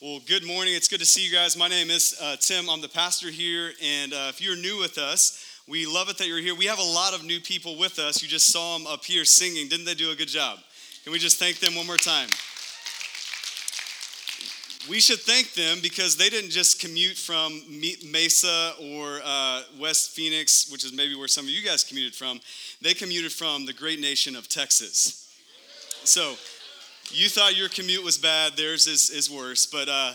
Well, good morning. It's good to see you guys. My name is uh, Tim. I'm the pastor here. And uh, if you're new with us, we love it that you're here. We have a lot of new people with us. You just saw them up here singing. Didn't they do a good job? Can we just thank them one more time? We should thank them because they didn't just commute from Mesa or uh, West Phoenix, which is maybe where some of you guys commuted from. They commuted from the great nation of Texas. So, you thought your commute was bad, theirs is, is worse. But uh,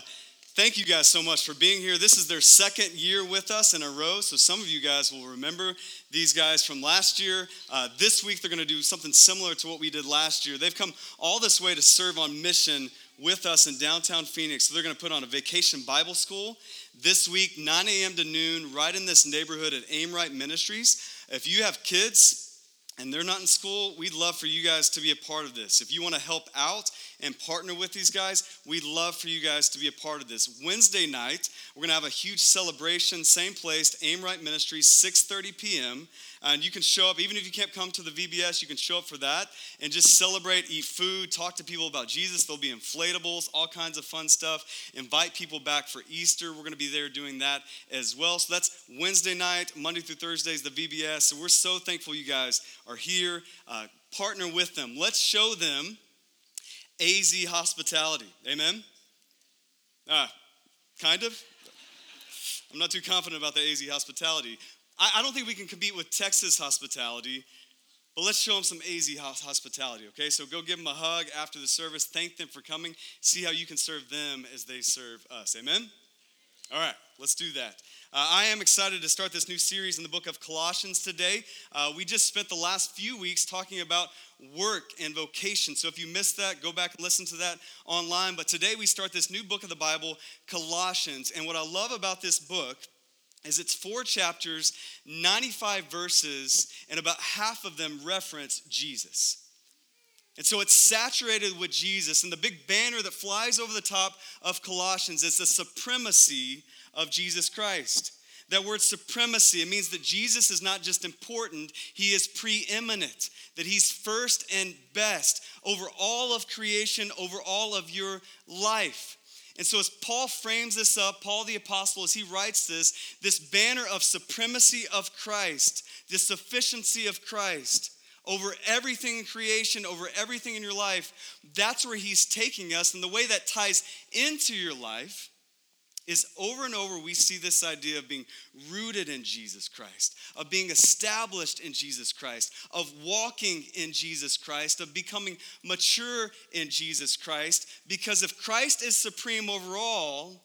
thank you guys so much for being here. This is their second year with us in a row. So some of you guys will remember these guys from last year. Uh, this week, they're going to do something similar to what we did last year. They've come all this way to serve on mission with us in downtown Phoenix. So they're going to put on a vacation Bible school this week, 9 a.m. to noon, right in this neighborhood at Aimright Ministries. If you have kids, and they're not in school, we'd love for you guys to be a part of this. If you want to help out and partner with these guys, we'd love for you guys to be a part of this. Wednesday night, we're going to have a huge celebration, same place, Aimright Ministries, 6:30 p.m. And you can show up, even if you can't come to the VBS, you can show up for that and just celebrate, eat food, talk to people about Jesus. There'll be inflatables, all kinds of fun stuff. Invite people back for Easter. We're going to be there doing that as well. So that's Wednesday night, Monday through Thursday is the VBS. So we're so thankful you guys are here. Uh, partner with them. Let's show them AZ hospitality. Amen? Ah, kind of? I'm not too confident about the AZ hospitality. I, I don't think we can compete with Texas hospitality, but let's show them some AZ hospitality, okay? So go give them a hug after the service. Thank them for coming. See how you can serve them as they serve us. Amen? All right, let's do that. Uh, I am excited to start this new series in the book of Colossians today. Uh, we just spent the last few weeks talking about work and vocation. So if you missed that, go back and listen to that online. But today we start this new book of the Bible, Colossians. And what I love about this book is it's four chapters, 95 verses, and about half of them reference Jesus. And so it's saturated with Jesus. And the big banner that flies over the top of Colossians is the supremacy of Jesus Christ. That word supremacy, it means that Jesus is not just important, he is preeminent, that he's first and best over all of creation, over all of your life. And so, as Paul frames this up, Paul the Apostle, as he writes this, this banner of supremacy of Christ, the sufficiency of Christ over everything in creation, over everything in your life, that's where he's taking us. And the way that ties into your life is over and over we see this idea of being rooted in Jesus Christ, of being established in Jesus Christ, of walking in Jesus Christ, of becoming mature in Jesus Christ. Because if Christ is supreme over all,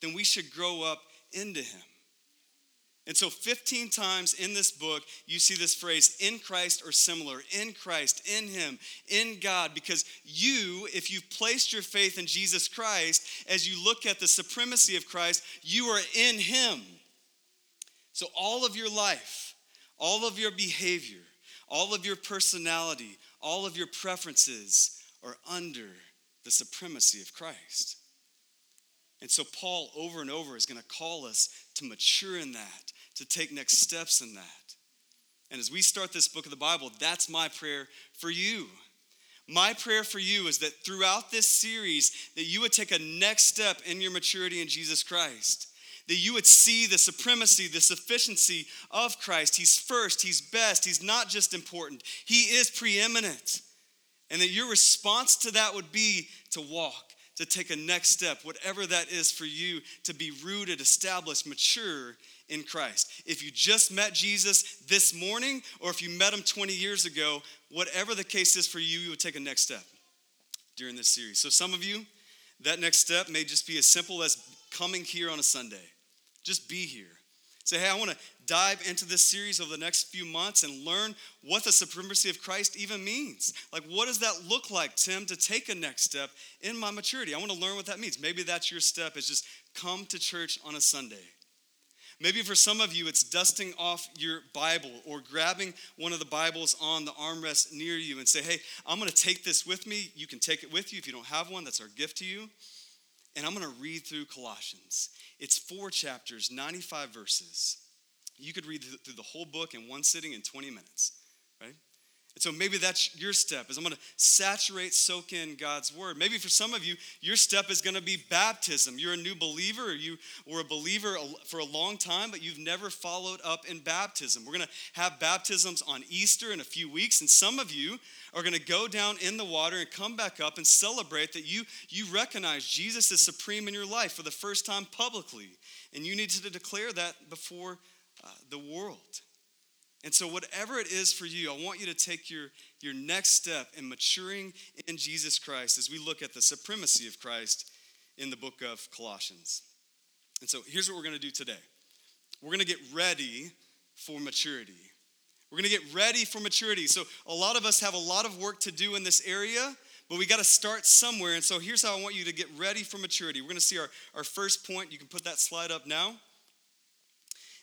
then we should grow up into him. And so, 15 times in this book, you see this phrase in Christ or similar, in Christ, in Him, in God, because you, if you've placed your faith in Jesus Christ, as you look at the supremacy of Christ, you are in Him. So, all of your life, all of your behavior, all of your personality, all of your preferences are under the supremacy of Christ. And so, Paul over and over is going to call us to mature in that, to take next steps in that. And as we start this book of the Bible, that's my prayer for you. My prayer for you is that throughout this series that you would take a next step in your maturity in Jesus Christ. That you would see the supremacy, the sufficiency of Christ. He's first, he's best, he's not just important, he is preeminent. And that your response to that would be to walk, to take a next step, whatever that is for you, to be rooted, established, mature in Christ. If you just met Jesus this morning, or if you met him 20 years ago, whatever the case is for you, you would take a next step during this series. So, some of you, that next step may just be as simple as coming here on a Sunday. Just be here. Say, hey, I want to dive into this series over the next few months and learn what the supremacy of Christ even means. Like, what does that look like, Tim, to take a next step in my maturity? I want to learn what that means. Maybe that's your step, is just come to church on a Sunday. Maybe for some of you, it's dusting off your Bible or grabbing one of the Bibles on the armrest near you and say, hey, I'm going to take this with me. You can take it with you if you don't have one. That's our gift to you. And I'm going to read through Colossians. It's four chapters, 95 verses. You could read through the whole book in one sitting in 20 minutes, right? And so maybe that's your step is I'm going to saturate, soak in God's word. Maybe for some of you, your step is going to be baptism. You're a new believer or you were a believer for a long time, but you've never followed up in baptism. We're going to have baptisms on Easter in a few weeks, and some of you are going to go down in the water and come back up and celebrate that you, you recognize Jesus is supreme in your life for the first time publicly. And you need to declare that before uh, the world. And so, whatever it is for you, I want you to take your, your next step in maturing in Jesus Christ as we look at the supremacy of Christ in the book of Colossians. And so, here's what we're going to do today we're going to get ready for maturity. We're going to get ready for maturity. So, a lot of us have a lot of work to do in this area, but we got to start somewhere. And so, here's how I want you to get ready for maturity. We're going to see our, our first point. You can put that slide up now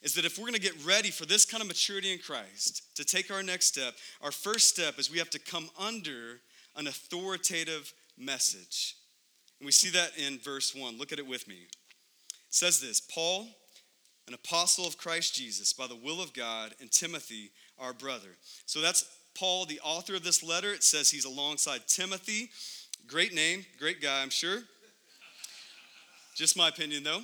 is that if we're going to get ready for this kind of maturity in Christ, to take our next step, our first step is we have to come under an authoritative message. And we see that in verse 1. Look at it with me. It says this Paul, an apostle of Christ Jesus, by the will of God, and Timothy, our brother. So that's Paul, the author of this letter. It says he's alongside Timothy. Great name, great guy, I'm sure. Just my opinion, though.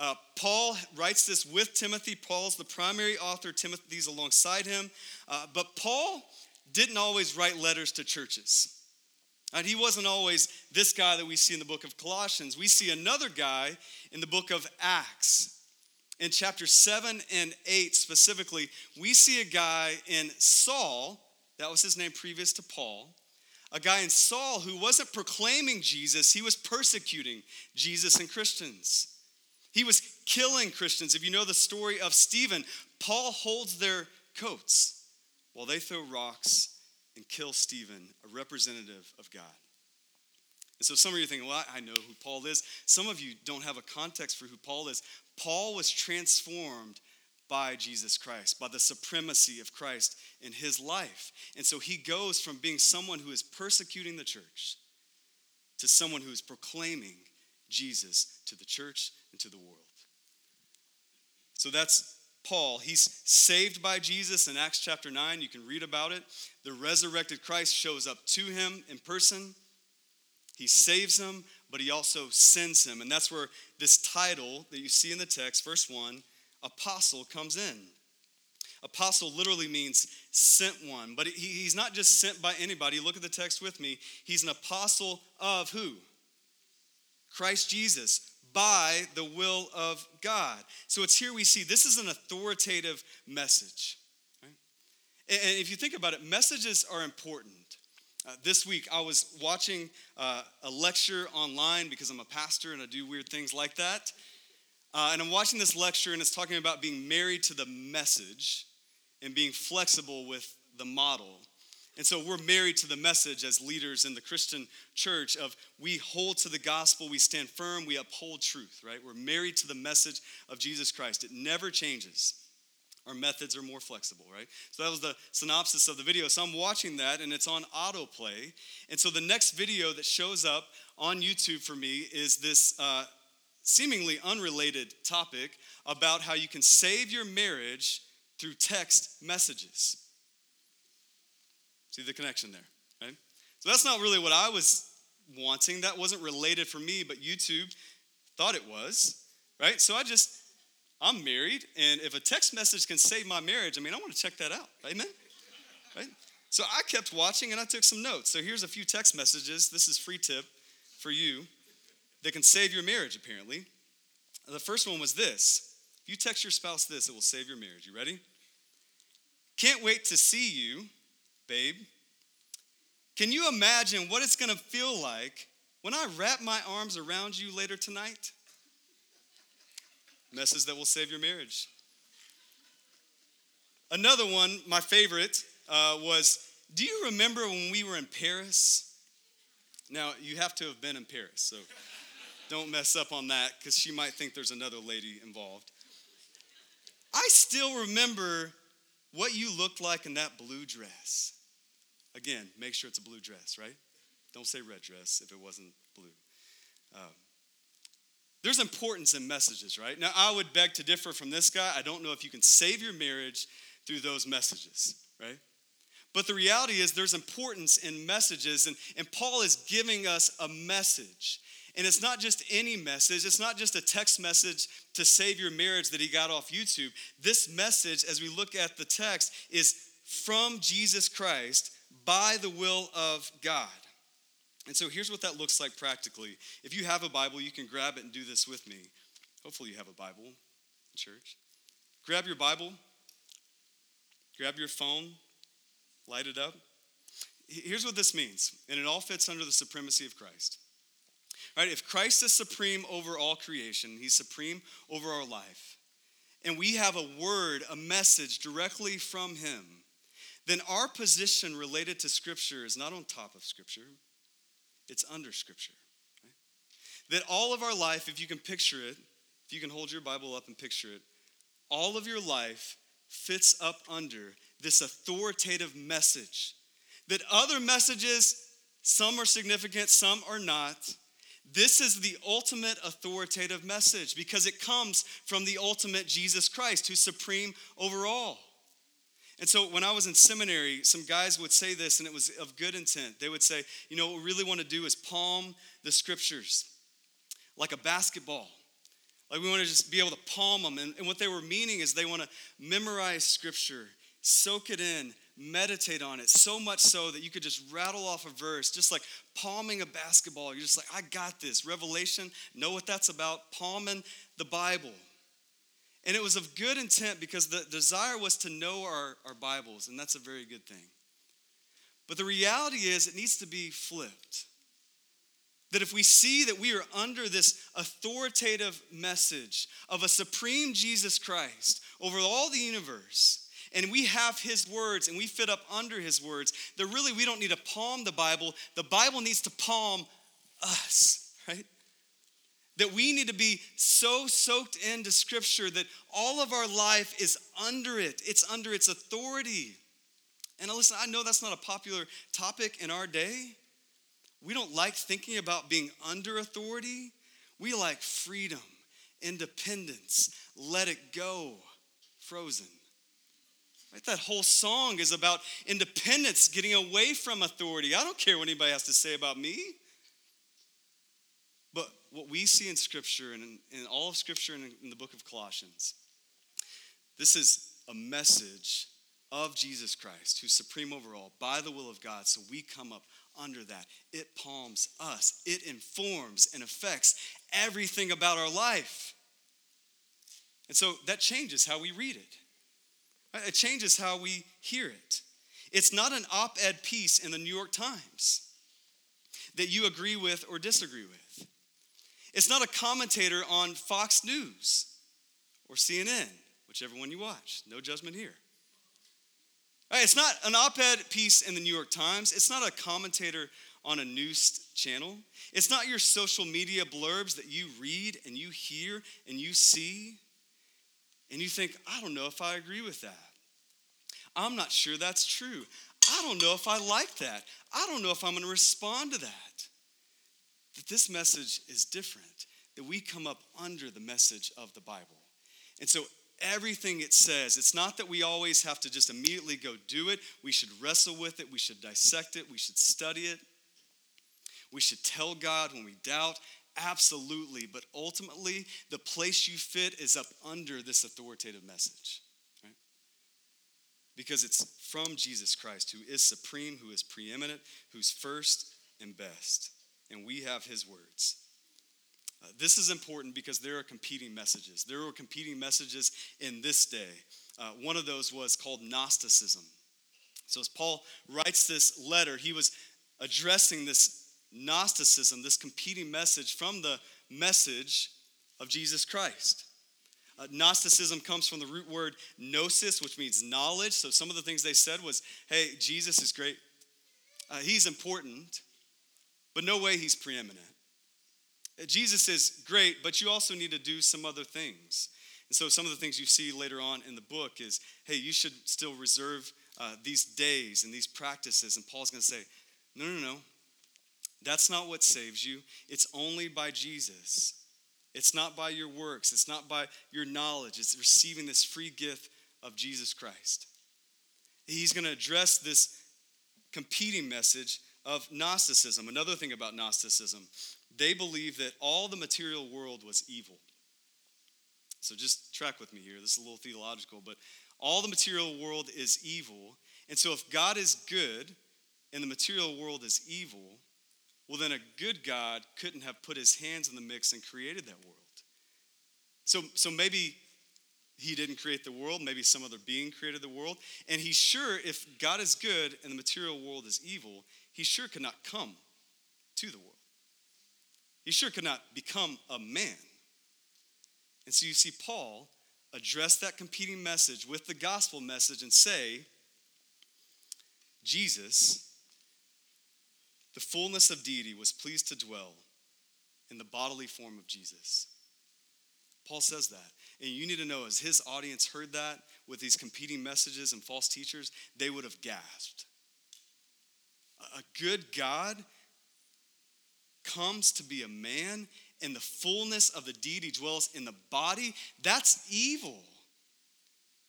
Uh, Paul writes this with Timothy. Paul's the primary author, Timothy's alongside him. Uh, but Paul didn't always write letters to churches. And he wasn't always this guy that we see in the book of Colossians. We see another guy in the book of Acts. In chapter 7 and 8 specifically, we see a guy in Saul, that was his name previous to Paul, a guy in Saul who wasn't proclaiming Jesus, he was persecuting Jesus and Christians. He was killing Christians. If you know the story of Stephen, Paul holds their coats while they throw rocks and kill Stephen, a representative of God. And so some of you are thinking, well, I know who Paul is. Some of you don't have a context for who Paul is. Paul was transformed by Jesus Christ, by the supremacy of Christ in his life. And so he goes from being someone who is persecuting the church to someone who is proclaiming Jesus to the church and to the world. So that's Paul. He's saved by Jesus in Acts chapter 9. You can read about it. The resurrected Christ shows up to him in person. He saves him, but he also sends him. And that's where this title that you see in the text, verse 1, apostle, comes in. Apostle literally means sent one, but he's not just sent by anybody. Look at the text with me. He's an apostle of who? Christ Jesus, by the will of God. So it's here we see this is an authoritative message. Right? And if you think about it, messages are important. Uh, this week I was watching uh, a lecture online because I'm a pastor and I do weird things like that. Uh, and I'm watching this lecture and it's talking about being married to the message and being flexible with the model. And so we're married to the message as leaders in the Christian church of we hold to the gospel, we stand firm, we uphold truth, right? We're married to the message of Jesus Christ. It never changes. Our methods are more flexible, right? So that was the synopsis of the video. So I'm watching that and it's on autoplay. And so the next video that shows up on YouTube for me is this uh, seemingly unrelated topic about how you can save your marriage through text messages. See the connection there, right? So that's not really what I was wanting. That wasn't related for me, but YouTube thought it was, right? So I just, I'm married, and if a text message can save my marriage, I mean, I want to check that out. Amen? Right? So I kept watching and I took some notes. So here's a few text messages. This is free tip for you that can save your marriage, apparently. The first one was this. If you text your spouse this, it will save your marriage. You ready? Can't wait to see you babe. Can you imagine what it's to feel like when I wrap my arms around you later tonight? Message that will save your marriage. Another one, my favorite, uh, was Do you remember when we were in Paris? Now, you have to have been in Paris, so don't mess up on that because she might think there's another lady involved. I still remember what you looked like in that blue dress. Again, make sure it's a blue dress, right? Don't say red dress if it wasn't blue. Um, there's importance in messages, right? Now, I would beg to differ from this guy. I don't know if you can save your marriage through those messages, right? But the reality is, there's importance in messages, and, and Paul is giving us a message. And it's not just any message, it's not just a text message to save your marriage that he got off YouTube. This message, as we look at the text, is from Jesus Christ by the will of God. And so here's what that looks like practically. If you have a Bible, you can grab it and do this with me. Hopefully, you have a Bible church. Grab your Bible, grab your phone, light it up. Here's what this means, and it all fits under the supremacy of Christ. Right? If Christ is supreme over all creation, he's supreme over our life, and we have a word, a message directly from him, then our position related to Scripture is not on top of Scripture, it's under Scripture. Right? That all of our life, if you can picture it, if you can hold your Bible up and picture it, all of your life fits up under this authoritative message. That other messages, some are significant, some are not. This is the ultimate authoritative message because it comes from the ultimate Jesus Christ, who's supreme over all. And so when I was in seminary, some guys would say this, and it was of good intent. They would say, you know, what we really want to do is palm the scriptures like a basketball. Like we want to just be able to palm them. And, and what they were meaning is they want to memorize scripture, soak it in, meditate on it, so much so that you could just rattle off a verse, just like palming a basketball. You're just like, I got this. Revelation, know what that's about. Palming the Bible. And it was of good intent because the desire was to know our, our Bibles, and that's a very good thing. But the reality is, it needs to be flipped. That if we see that we are under this authoritative message of a supreme Jesus Christ over all the universe, and we have his words and we fit up under his words, that really we don't need to palm the Bible. The Bible needs to palm us, right? That we need to be so soaked into Scripture that all of our life is under it, it's under its authority. And listen, I know that's not a popular topic in our day. We don't like thinking about being under authority. We like freedom, independence, let it go, frozen. Right? That whole song is about independence, getting away from authority. I don't care what anybody has to say about me what we see in Scripture and in, in all of Scripture in, in the book of Colossians, this is a message of Jesus Christ, who's supreme over all, by the will of God. So we come up under that. It palms us, it informs and affects everything about our life. And so that changes how we read it, it changes how we hear it. It's not an op ed piece in the New York Times that you agree with or disagree with. It's not a commentator on Fox News or CNN, whichever one you watch. No judgment here. It's not an op ed piece in the New York Times. It's not a commentator on a news channel. It's not your social media blurbs that you read and you hear and you see and you think, I don't know if I agree with that. I'm not sure that's true. I don't know if I like that. I don't know if I'm going to respond to that that this message is different, that we come up under the message of the Bible. And so everything it says, it's not that we always have to just immediately go do it. We should wrestle with it, we should dissect it, we should study it. We should tell God when we doubt, absolutely. But ultimately, the place you fit is up under this authoritative message. Right? Because it's from Jesus Christ, who is supreme, who is preeminent, who's first and best and we have his words. Uh, this is important because there are competing messages. There were competing messages in this day. Uh, one of those was called Gnosticism. So, as Paul writes this letter, he was addressing this Gnosticism, this competing message from the message of Jesus Christ. Uh, Gnosticism comes from the root word gnosis, which means knowledge. So, some of the things they said was, hey, Jesus is great, uh, he's important, but no way he's preeminent. Jesus is great, but you also need to do some other things. And so, some of the things you see later on in the book is hey, you should still reserve uh, these days and these practices. And Paul's going to say, no, no, no. That's not what saves you. It's only by Jesus. It's not by your works, it's not by your knowledge. It's receiving this free gift of Jesus Christ. He's going to address this competing message of Gnosticism. Another thing about Gnosticism, they believe that all the material world was evil. So just track with me here. This is a little theological, but all the material world is evil. And so if God is good and the material world is evil, well, then a good God couldn't have put his hands in the mix and created that world. So, so maybe he didn't create the world, maybe some other being created the world. And he's sure if God is good and the material world is evil, he sure could not come to the world. He sure could not become a man. And so you see Paul address that competing message with the gospel message and say, Jesus, the fullness of deity, was pleased to dwell in the bodily form of Jesus. Paul says that. And you need to know, as his audience heard that with these competing messages and false teachers, they would have gasped. A good God comes to be a man, and the fullness of the deity dwells in the body. That's evil.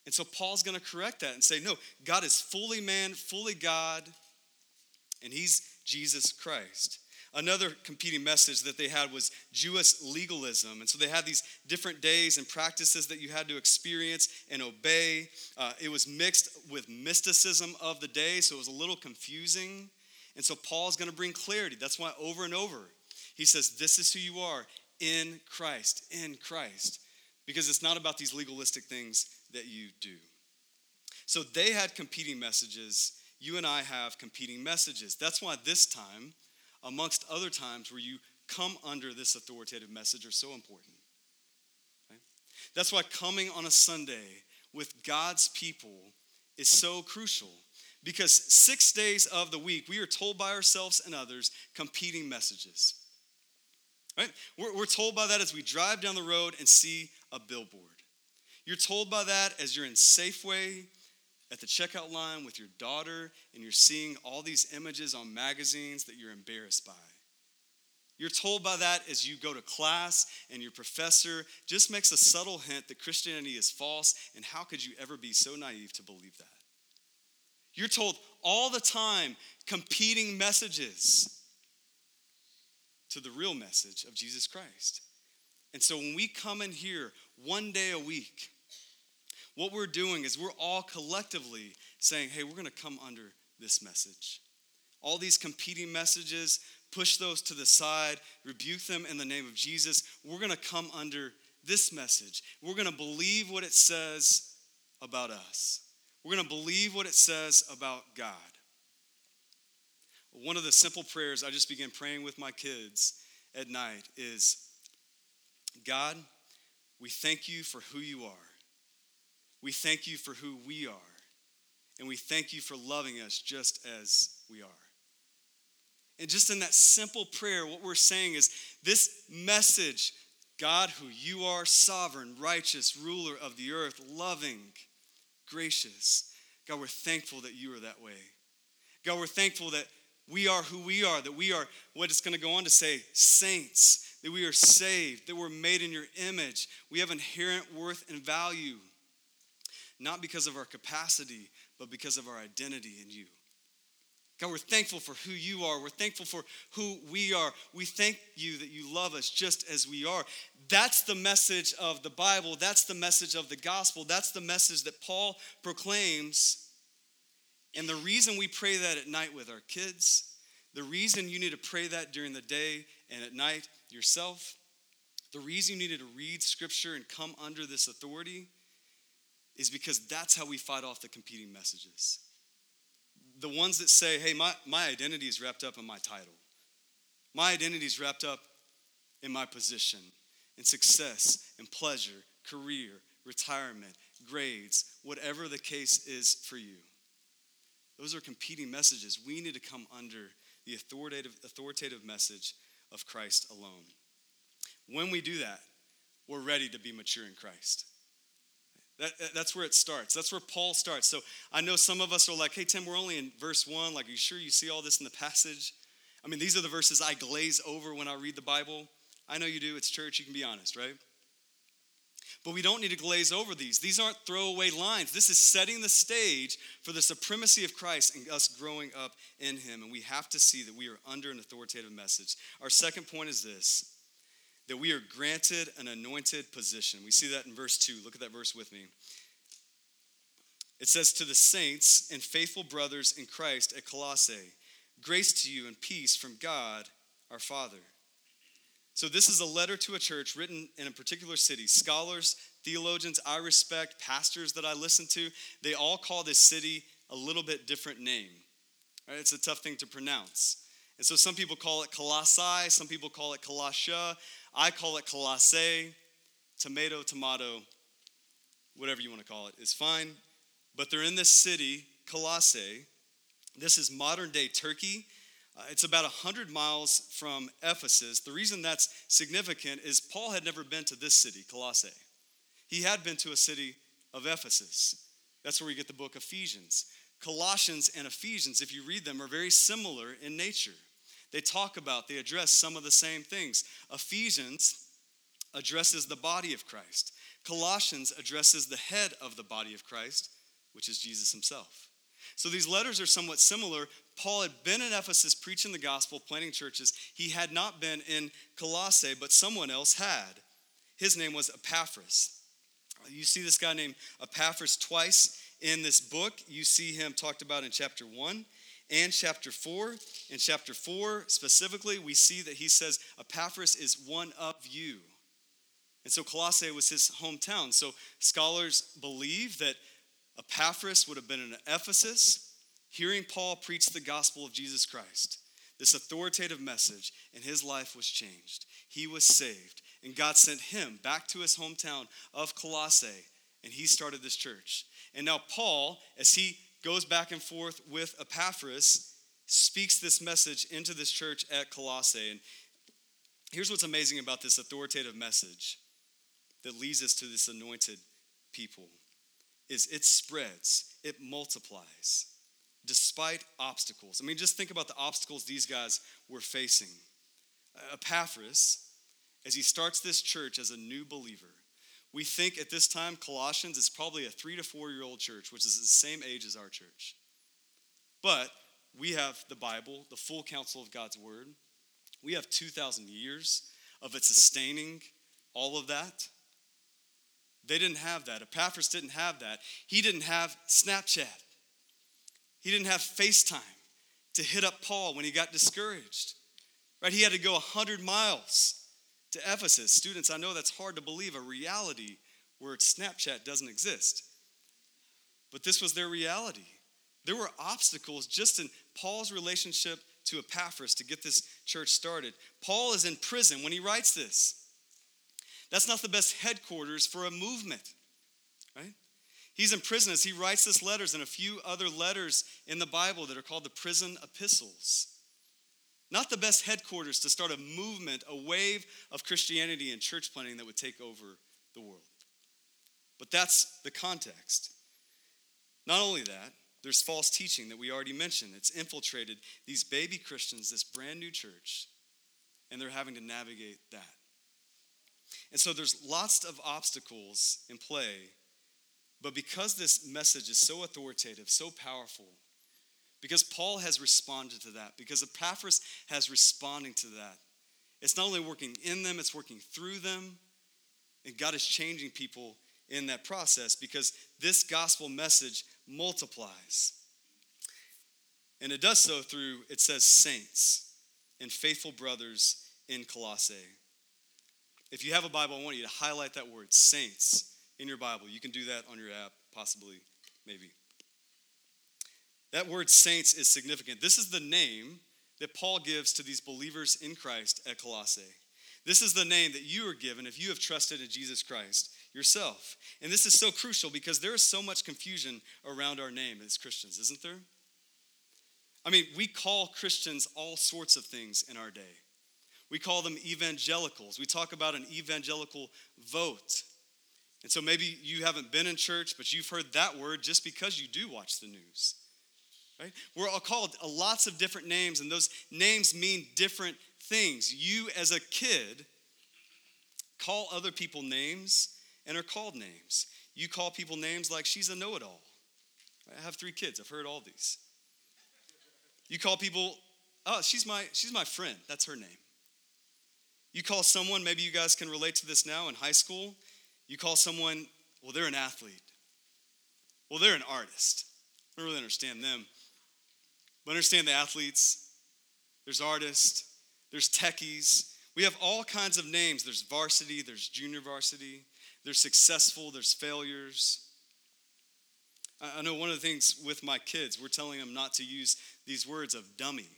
And so Paul's going to correct that and say, no, God is fully man, fully God, and he's Jesus Christ. Another competing message that they had was Jewish legalism. And so they had these different days and practices that you had to experience and obey. Uh, it was mixed with mysticism of the day, so it was a little confusing. And so Paul's going to bring clarity. That's why over and over he says, This is who you are in Christ, in Christ. Because it's not about these legalistic things that you do. So they had competing messages. You and I have competing messages. That's why this time, amongst other times where you come under this authoritative message, are so important. Okay? That's why coming on a Sunday with God's people is so crucial. Because six days of the week, we are told by ourselves and others competing messages. Right? We're, we're told by that as we drive down the road and see a billboard. You're told by that as you're in Safeway at the checkout line with your daughter and you're seeing all these images on magazines that you're embarrassed by. You're told by that as you go to class and your professor just makes a subtle hint that Christianity is false, and how could you ever be so naive to believe that? You're told all the time competing messages to the real message of Jesus Christ. And so when we come in here one day a week, what we're doing is we're all collectively saying, hey, we're going to come under this message. All these competing messages, push those to the side, rebuke them in the name of Jesus. We're going to come under this message. We're going to believe what it says about us. We're going to believe what it says about God. One of the simple prayers I just began praying with my kids at night is God, we thank you for who you are. We thank you for who we are. And we thank you for loving us just as we are. And just in that simple prayer, what we're saying is this message God, who you are, sovereign, righteous, ruler of the earth, loving, gracious. God, we're thankful that you are that way. God, we're thankful that we are who we are, that we are what it's going to go on to say, saints, that we are saved, that we're made in your image. We have inherent worth and value not because of our capacity, but because of our identity in you. God, we're thankful for who you are. We're thankful for who we are. We thank you that you love us just as we are. That's the message of the Bible. That's the message of the gospel. That's the message that Paul proclaims. And the reason we pray that at night with our kids, the reason you need to pray that during the day and at night yourself, the reason you need to read scripture and come under this authority is because that's how we fight off the competing messages. The ones that say, hey, my, my identity is wrapped up in my title, my identity is wrapped up in my position, in success, in pleasure, career, retirement, grades, whatever the case is for you. Those are competing messages. We need to come under the authoritative, authoritative message of Christ alone. When we do that, we're ready to be mature in Christ. That, that's where it starts. That's where Paul starts. So I know some of us are like, hey, Tim, we're only in verse one. Like, are you sure you see all this in the passage? I mean, these are the verses I glaze over when I read the Bible. I know you do. It's church. You can be honest, right? But we don't need to glaze over these. These aren't throwaway lines. This is setting the stage for the supremacy of Christ and us growing up in Him. And we have to see that we are under an authoritative message. Our second point is this that we are granted an anointed position. We see that in verse 2. Look at that verse with me. It says, To the saints and faithful brothers in Christ at Colossae, grace to you and peace from God our Father. So, this is a letter to a church written in a particular city. Scholars, theologians I respect, pastors that I listen to, they all call this city a little bit different name. Right? It's a tough thing to pronounce. And so, some people call it Colossae, some people call it Colossia. I call it Colossae. Tomato, tomato, whatever you want to call it is fine. But they're in this city, Colossae. This is modern day Turkey. Uh, it's about 100 miles from Ephesus. The reason that's significant is Paul had never been to this city, Colossae. He had been to a city of Ephesus. That's where we get the book Ephesians. Colossians and Ephesians, if you read them, are very similar in nature. They talk about, they address some of the same things. Ephesians addresses the body of Christ, Colossians addresses the head of the body of Christ, which is Jesus himself. So these letters are somewhat similar. Paul had been in Ephesus preaching the gospel, planting churches. He had not been in Colossae, but someone else had. His name was Epaphras. You see this guy named Epaphras twice in this book. You see him talked about in chapter 1 and chapter 4. In chapter 4, specifically, we see that he says, Epaphras is one of you. And so Colossae was his hometown. So scholars believe that Epaphras would have been in Ephesus, hearing Paul preach the gospel of Jesus Christ, this authoritative message, and his life was changed. He was saved, and God sent him back to his hometown of Colossae, and he started this church. And now, Paul, as he goes back and forth with Epaphras, speaks this message into this church at Colossae. And here's what's amazing about this authoritative message that leads us to this anointed people is it spreads, it multiplies despite obstacles. I mean, just think about the obstacles these guys were facing. Epaphras, as he starts this church as a new believer, we think at this time Colossians is probably a three to four year old church, which is the same age as our church. But we have the Bible, the full counsel of God's word. We have 2,000 years of it sustaining all of that. They didn't have that. Epaphras didn't have that. He didn't have Snapchat. He didn't have FaceTime to hit up Paul when he got discouraged. Right? He had to go 100 miles to Ephesus. Students, I know that's hard to believe, a reality where Snapchat doesn't exist. But this was their reality. There were obstacles just in Paul's relationship to Epaphras to get this church started. Paul is in prison when he writes this. That's not the best headquarters for a movement, right? He's in prison as he writes this letters and a few other letters in the Bible that are called the prison epistles. Not the best headquarters to start a movement, a wave of Christianity and church planting that would take over the world. But that's the context. Not only that, there's false teaching that we already mentioned. It's infiltrated these baby Christians, this brand new church, and they're having to navigate that. And so there's lots of obstacles in play, but because this message is so authoritative, so powerful, because Paul has responded to that, because Epaphras has responding to that, it's not only working in them, it's working through them, and God is changing people in that process because this gospel message multiplies. And it does so through, it says, saints and faithful brothers in Colossae. If you have a Bible, I want you to highlight that word, saints, in your Bible. You can do that on your app, possibly, maybe. That word saints is significant. This is the name that Paul gives to these believers in Christ at Colossae. This is the name that you are given if you have trusted in Jesus Christ yourself. And this is so crucial because there is so much confusion around our name as Christians, isn't there? I mean, we call Christians all sorts of things in our day. We call them evangelicals. We talk about an evangelical vote. And so maybe you haven't been in church, but you've heard that word just because you do watch the news. Right? We're all called uh, lots of different names, and those names mean different things. You, as a kid, call other people names, and are called names. You call people names like she's a know it all. I have three kids, I've heard all these. You call people, oh, she's my, she's my friend, that's her name. You call someone, maybe you guys can relate to this now in high school. You call someone, well, they're an athlete. Well, they're an artist. I don't really understand them. But understand the athletes. There's artists, there's techies. We have all kinds of names. There's varsity, there's junior varsity, there's successful, there's failures. I know one of the things with my kids, we're telling them not to use these words of dummy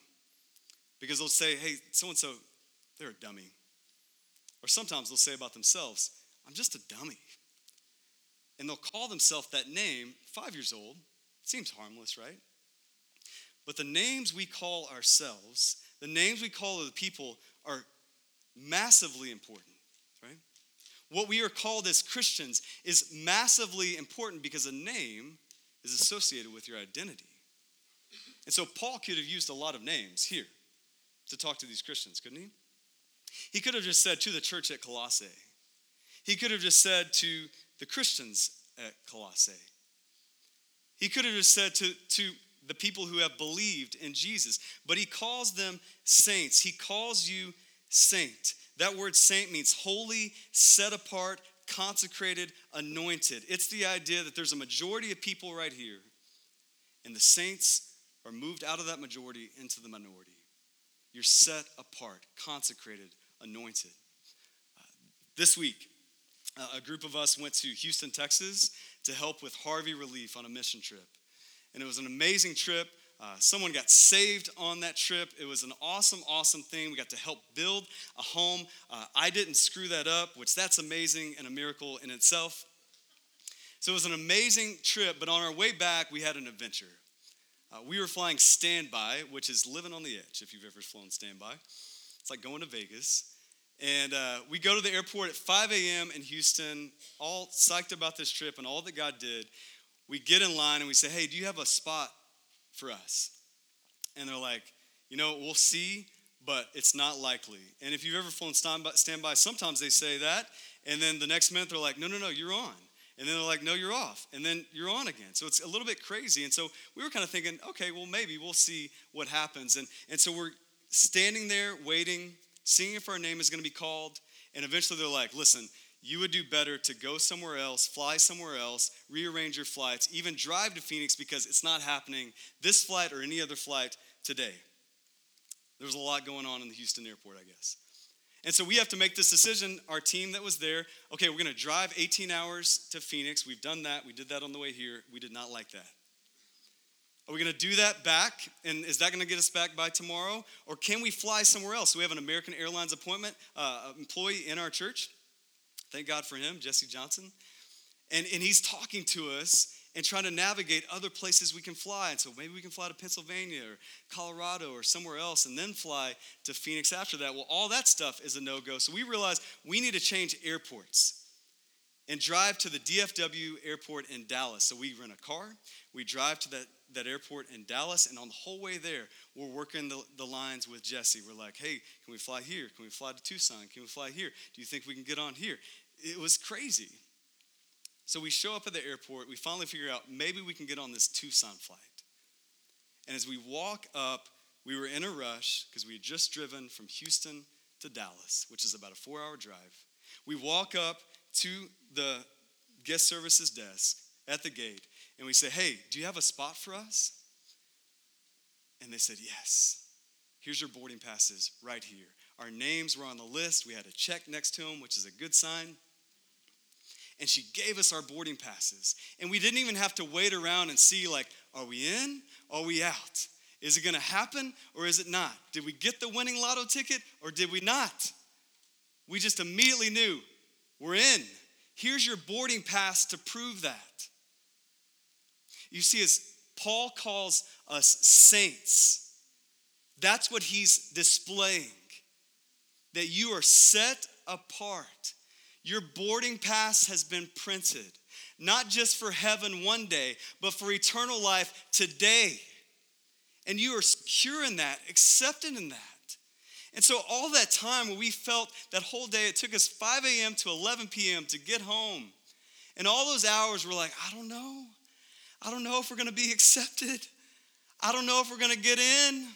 because they'll say, hey, so and so, they're a dummy. Or sometimes they'll say about themselves, I'm just a dummy. And they'll call themselves that name, five years old. Seems harmless, right? But the names we call ourselves, the names we call other people, are massively important, right? What we are called as Christians is massively important because a name is associated with your identity. And so Paul could have used a lot of names here to talk to these Christians, couldn't he? He could have just said to the church at Colossae. He could have just said to the Christians at Colossae. He could have just said to, to the people who have believed in Jesus, but he calls them saints. He calls you saint. That word saint means holy, set apart, consecrated, anointed. It's the idea that there's a majority of people right here, and the saints are moved out of that majority into the minority. You're set apart, consecrated, anointed. Uh, this week, uh, a group of us went to Houston, Texas to help with Harvey Relief on a mission trip. And it was an amazing trip. Uh, someone got saved on that trip. It was an awesome, awesome thing. We got to help build a home. Uh, I didn't screw that up, which that's amazing and a miracle in itself. So it was an amazing trip, but on our way back, we had an adventure. Uh, we were flying standby, which is living on the edge if you've ever flown standby. It's like going to Vegas. And uh, we go to the airport at 5 a.m. in Houston, all psyched about this trip and all that God did. We get in line and we say, Hey, do you have a spot for us? And they're like, You know, we'll see, but it's not likely. And if you've ever flown standby, sometimes they say that. And then the next minute they're like, No, no, no, you're on. And then they're like, no, you're off. And then you're on again. So it's a little bit crazy. And so we were kind of thinking, okay, well, maybe we'll see what happens. And, and so we're standing there waiting seeing if our name is going to be called. And eventually they're like, listen, you would do better to go somewhere else, fly somewhere else, rearrange your flights, even drive to Phoenix because it's not happening this flight or any other flight today. There was a lot going on in the Houston airport, I guess. And so we have to make this decision. Our team that was there, okay, we're going to drive 18 hours to Phoenix. We've done that. We did that on the way here. We did not like that. Are we going to do that back? And is that going to get us back by tomorrow? Or can we fly somewhere else? So we have an American Airlines appointment uh, employee in our church. Thank God for him, Jesse Johnson. And, and he's talking to us and trying to navigate other places we can fly. And so maybe we can fly to Pennsylvania or Colorado or somewhere else and then fly to Phoenix after that. Well, all that stuff is a no go. So we realized we need to change airports and drive to the DFW airport in Dallas. So we rent a car, we drive to that that airport in Dallas, and on the whole way there, we're working the, the lines with Jesse. We're like, hey, can we fly here? Can we fly to Tucson? Can we fly here? Do you think we can get on here? It was crazy. So we show up at the airport. We finally figure out maybe we can get on this Tucson flight. And as we walk up, we were in a rush because we had just driven from Houston to Dallas, which is about a four hour drive. We walk up to the guest services desk at the gate, and we say, Hey, do you have a spot for us? And they said, Yes. Here's your boarding passes right here. Our names were on the list. We had a check next to them, which is a good sign. And she gave us our boarding passes. And we didn't even have to wait around and see, like, are we in? Are we out? Is it going to happen or is it not? Did we get the winning lotto ticket or did we not? We just immediately knew we're in. Here's your boarding pass to prove that. You see, as Paul calls us saints, that's what he's displaying. That you are set apart. Your boarding pass has been printed, not just for heaven one day, but for eternal life today. And you are secure in that, accepted in that. And so, all that time where we felt that whole day, it took us 5 a.m. to 11 p.m. to get home. And all those hours, we're like, I don't know. I don't know if we're gonna be accepted. I don't know if we're gonna get in.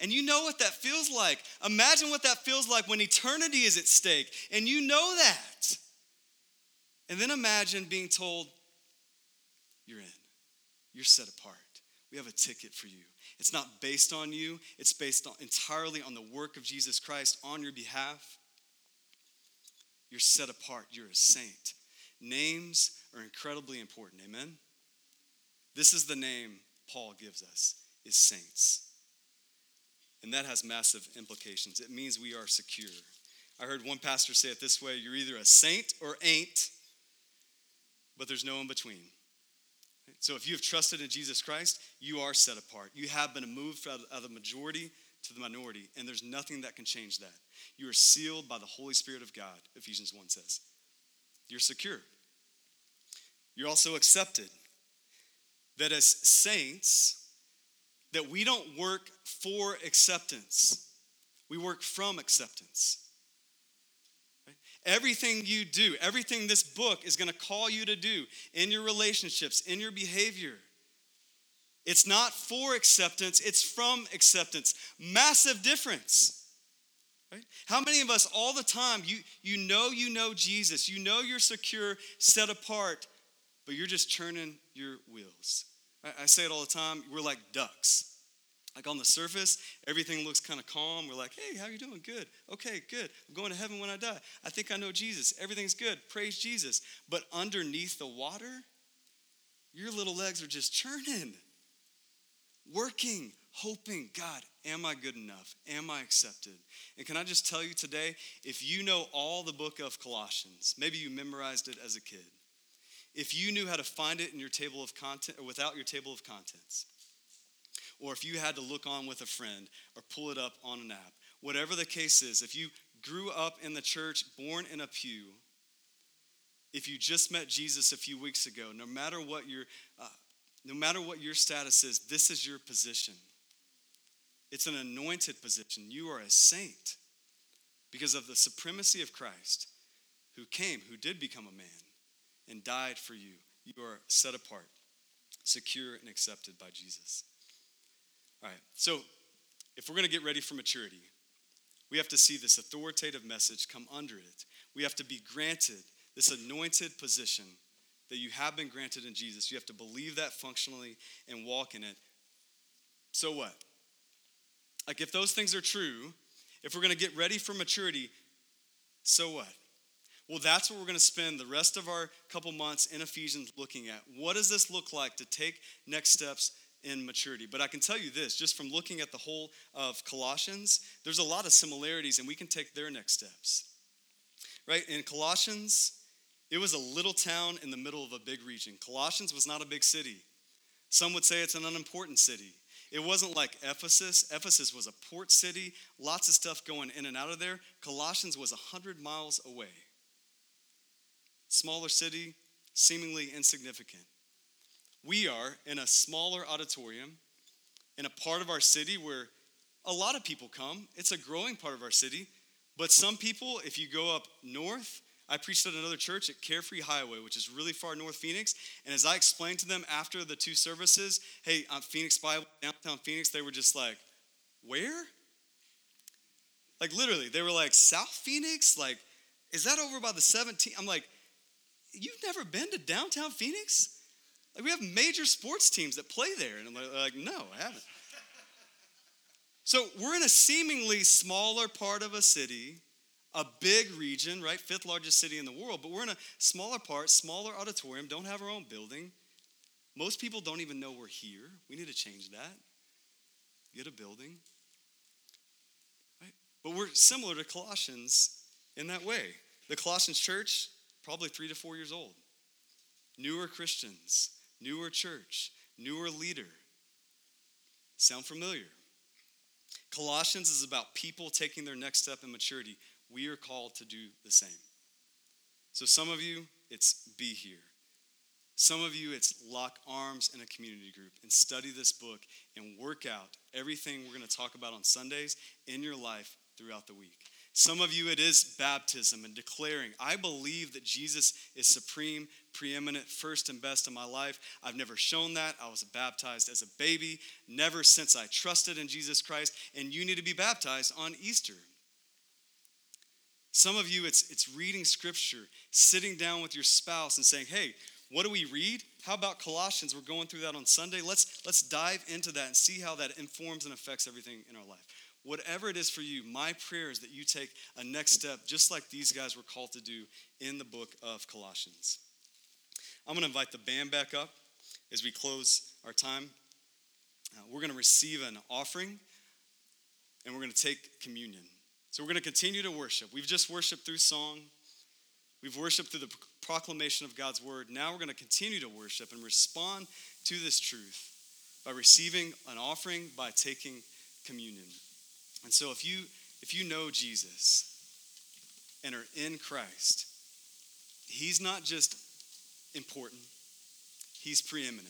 And you know what that feels like. Imagine what that feels like when eternity is at stake, and you know that. And then imagine being told, You're in, you're set apart. We have a ticket for you. It's not based on you, it's based on, entirely on the work of Jesus Christ on your behalf. You're set apart, you're a saint. Names are incredibly important, amen? This is the name Paul gives us, is saints. And that has massive implications. It means we are secure. I heard one pastor say it this way you're either a saint or ain't, but there's no in between. So if you have trusted in Jesus Christ, you are set apart. You have been moved of the majority to the minority, and there's nothing that can change that. You are sealed by the Holy Spirit of God, Ephesians 1 says. You're secure. You're also accepted. That as saints, that we don't work for acceptance. We work from acceptance. Everything you do, everything this book is going to call you to do in your relationships, in your behavior, it's not for acceptance, it's from acceptance. Massive difference. Right? How many of us all the time, you, you know you know Jesus, you know you're secure, set apart, but you're just churning your wheels. I, say it all the time, we're like ducks. Like on the surface, everything looks kind of calm. We're like, hey, how you doing? Good. Okay, good. I'm going to heaven when I die. I think I know Jesus. Everything's good. Praise Jesus. But underneath the water, your little legs are just churning, working, hoping, God, am I good enough? Am I accepted? And can I just tell you today, if you know all the book of Colossians, maybe you memorized it as a kid, if you knew how to find it in your table of content or without your table of contents, or if you had to look on with a friend or pull it up on an app. Whatever the case is, if you grew up in the church, born in a pew, if you just met Jesus a few weeks ago, no matter what your uh, no matter what your status is, this is your position. It's an anointed position. You are a saint because of the supremacy of Christ who came, who did become a man and died for you. You are set apart, secure, and accepted by Jesus. All right, so if we're going to get ready for maturity, we have to see this authoritative message come under it. We have to be granted this anointed position that you have been granted in Jesus. You have to believe that functionally and walk in it. So what? Like, if those things are true, if we're going to get ready for maturity, so what? Well, that's what we're going to spend the rest of our couple months in Ephesians looking at. What does this look like to take next steps in maturity. But I can tell you this just from looking at the whole of Colossians, there's a lot of similarities, and we can take their next steps. Right? In Colossians, it was a little town in the middle of a big region. Colossians was not a big city. Some would say it's an unimportant city. It wasn't like Ephesus. Ephesus was a port city, lots of stuff going in and out of there. Colossians was 100 miles away. Smaller city, seemingly insignificant. We are in a smaller auditorium in a part of our city where a lot of people come. It's a growing part of our city. But some people, if you go up north, I preached at another church at Carefree Highway, which is really far north Phoenix. And as I explained to them after the two services, hey, I'm Phoenix Bible, downtown Phoenix, they were just like, where? Like literally, they were like, South Phoenix? Like, is that over by the 17? I'm like, you've never been to downtown Phoenix? Like we have major sports teams that play there. And I'm like, no, I haven't. So we're in a seemingly smaller part of a city, a big region, right? Fifth largest city in the world, but we're in a smaller part, smaller auditorium, don't have our own building. Most people don't even know we're here. We need to change that. Get a building. Right? But we're similar to Colossians in that way. The Colossians church, probably three to four years old. Newer Christians, newer church, newer leader. Sound familiar? Colossians is about people taking their next step in maturity. We are called to do the same. So, some of you, it's be here. Some of you, it's lock arms in a community group and study this book and work out everything we're going to talk about on Sundays in your life throughout the week. Some of you, it is baptism and declaring, I believe that Jesus is supreme, preeminent, first and best in my life. I've never shown that. I was baptized as a baby, never since I trusted in Jesus Christ, and you need to be baptized on Easter. Some of you, it's, it's reading scripture, sitting down with your spouse and saying, hey, what do we read? How about Colossians? We're going through that on Sunday. Let's, let's dive into that and see how that informs and affects everything in our life. Whatever it is for you, my prayer is that you take a next step, just like these guys were called to do in the book of Colossians. I'm going to invite the band back up as we close our time. Uh, we're going to receive an offering and we're going to take communion. So we're going to continue to worship. We've just worshiped through song, we've worshiped through the proclamation of God's word. Now we're going to continue to worship and respond to this truth by receiving an offering, by taking communion. And so if you if you know Jesus and are in Christ, he's not just important, he's preeminent.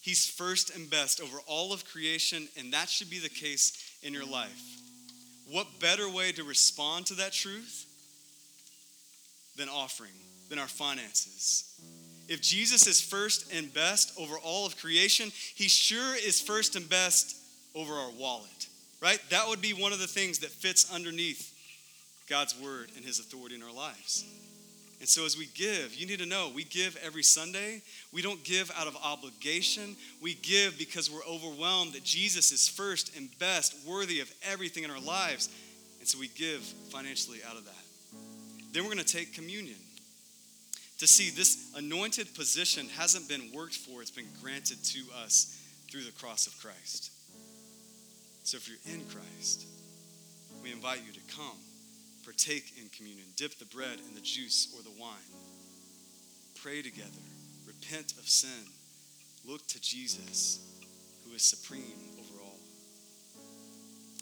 He's first and best over all of creation, and that should be the case in your life. What better way to respond to that truth than offering, than our finances? If Jesus is first and best over all of creation, he sure is first and best over our wallet, right? That would be one of the things that fits underneath God's word and his authority in our lives. And so, as we give, you need to know we give every Sunday. We don't give out of obligation. We give because we're overwhelmed that Jesus is first and best, worthy of everything in our lives. And so, we give financially out of that. Then we're going to take communion. To see this anointed position hasn't been worked for, it's been granted to us through the cross of Christ. So, if you're in Christ, we invite you to come partake in communion, dip the bread in the juice or the wine, pray together, repent of sin, look to Jesus, who is supreme over all.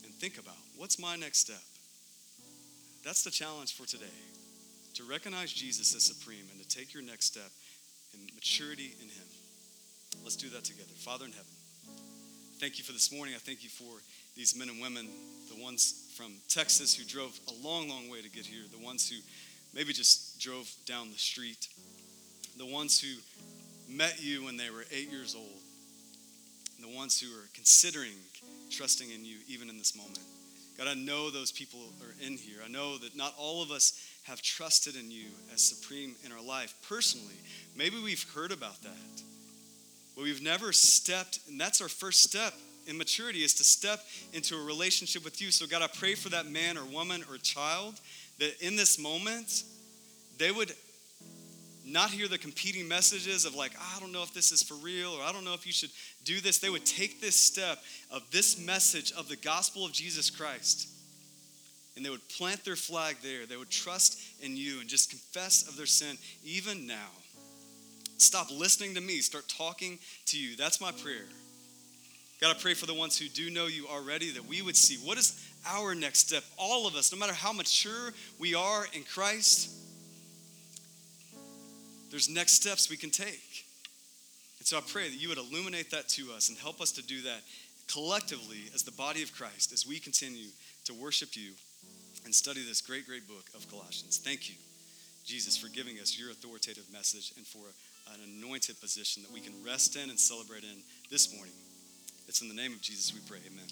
And think about what's my next step? That's the challenge for today to recognize Jesus as supreme and to take your next step in maturity in Him. Let's do that together. Father in heaven, thank you for this morning. I thank you for these men and women, the ones from Texas who drove a long, long way to get here, the ones who maybe just drove down the street, the ones who met you when they were eight years old, the ones who are considering trusting in you even in this moment. God, I know those people are in here. I know that not all of us have trusted in you as supreme in our life personally. Maybe we've heard about that, but we've never stepped, and that's our first step in maturity is to step into a relationship with you. So, God, I pray for that man or woman or child that in this moment, they would not hear the competing messages of, like, I don't know if this is for real or I don't know if you should do this. They would take this step of this message of the gospel of Jesus Christ and they would plant their flag there. They would trust in you and just confess of their sin even now. Stop listening to me, start talking to you. That's my prayer. God, I pray for the ones who do know you already that we would see what is our next step. All of us, no matter how mature we are in Christ, there's next steps we can take. And so I pray that you would illuminate that to us and help us to do that collectively as the body of Christ as we continue to worship you and study this great, great book of Colossians. Thank you, Jesus, for giving us your authoritative message and for an anointed position that we can rest in and celebrate in this morning. It's in the name of Jesus we pray. Amen.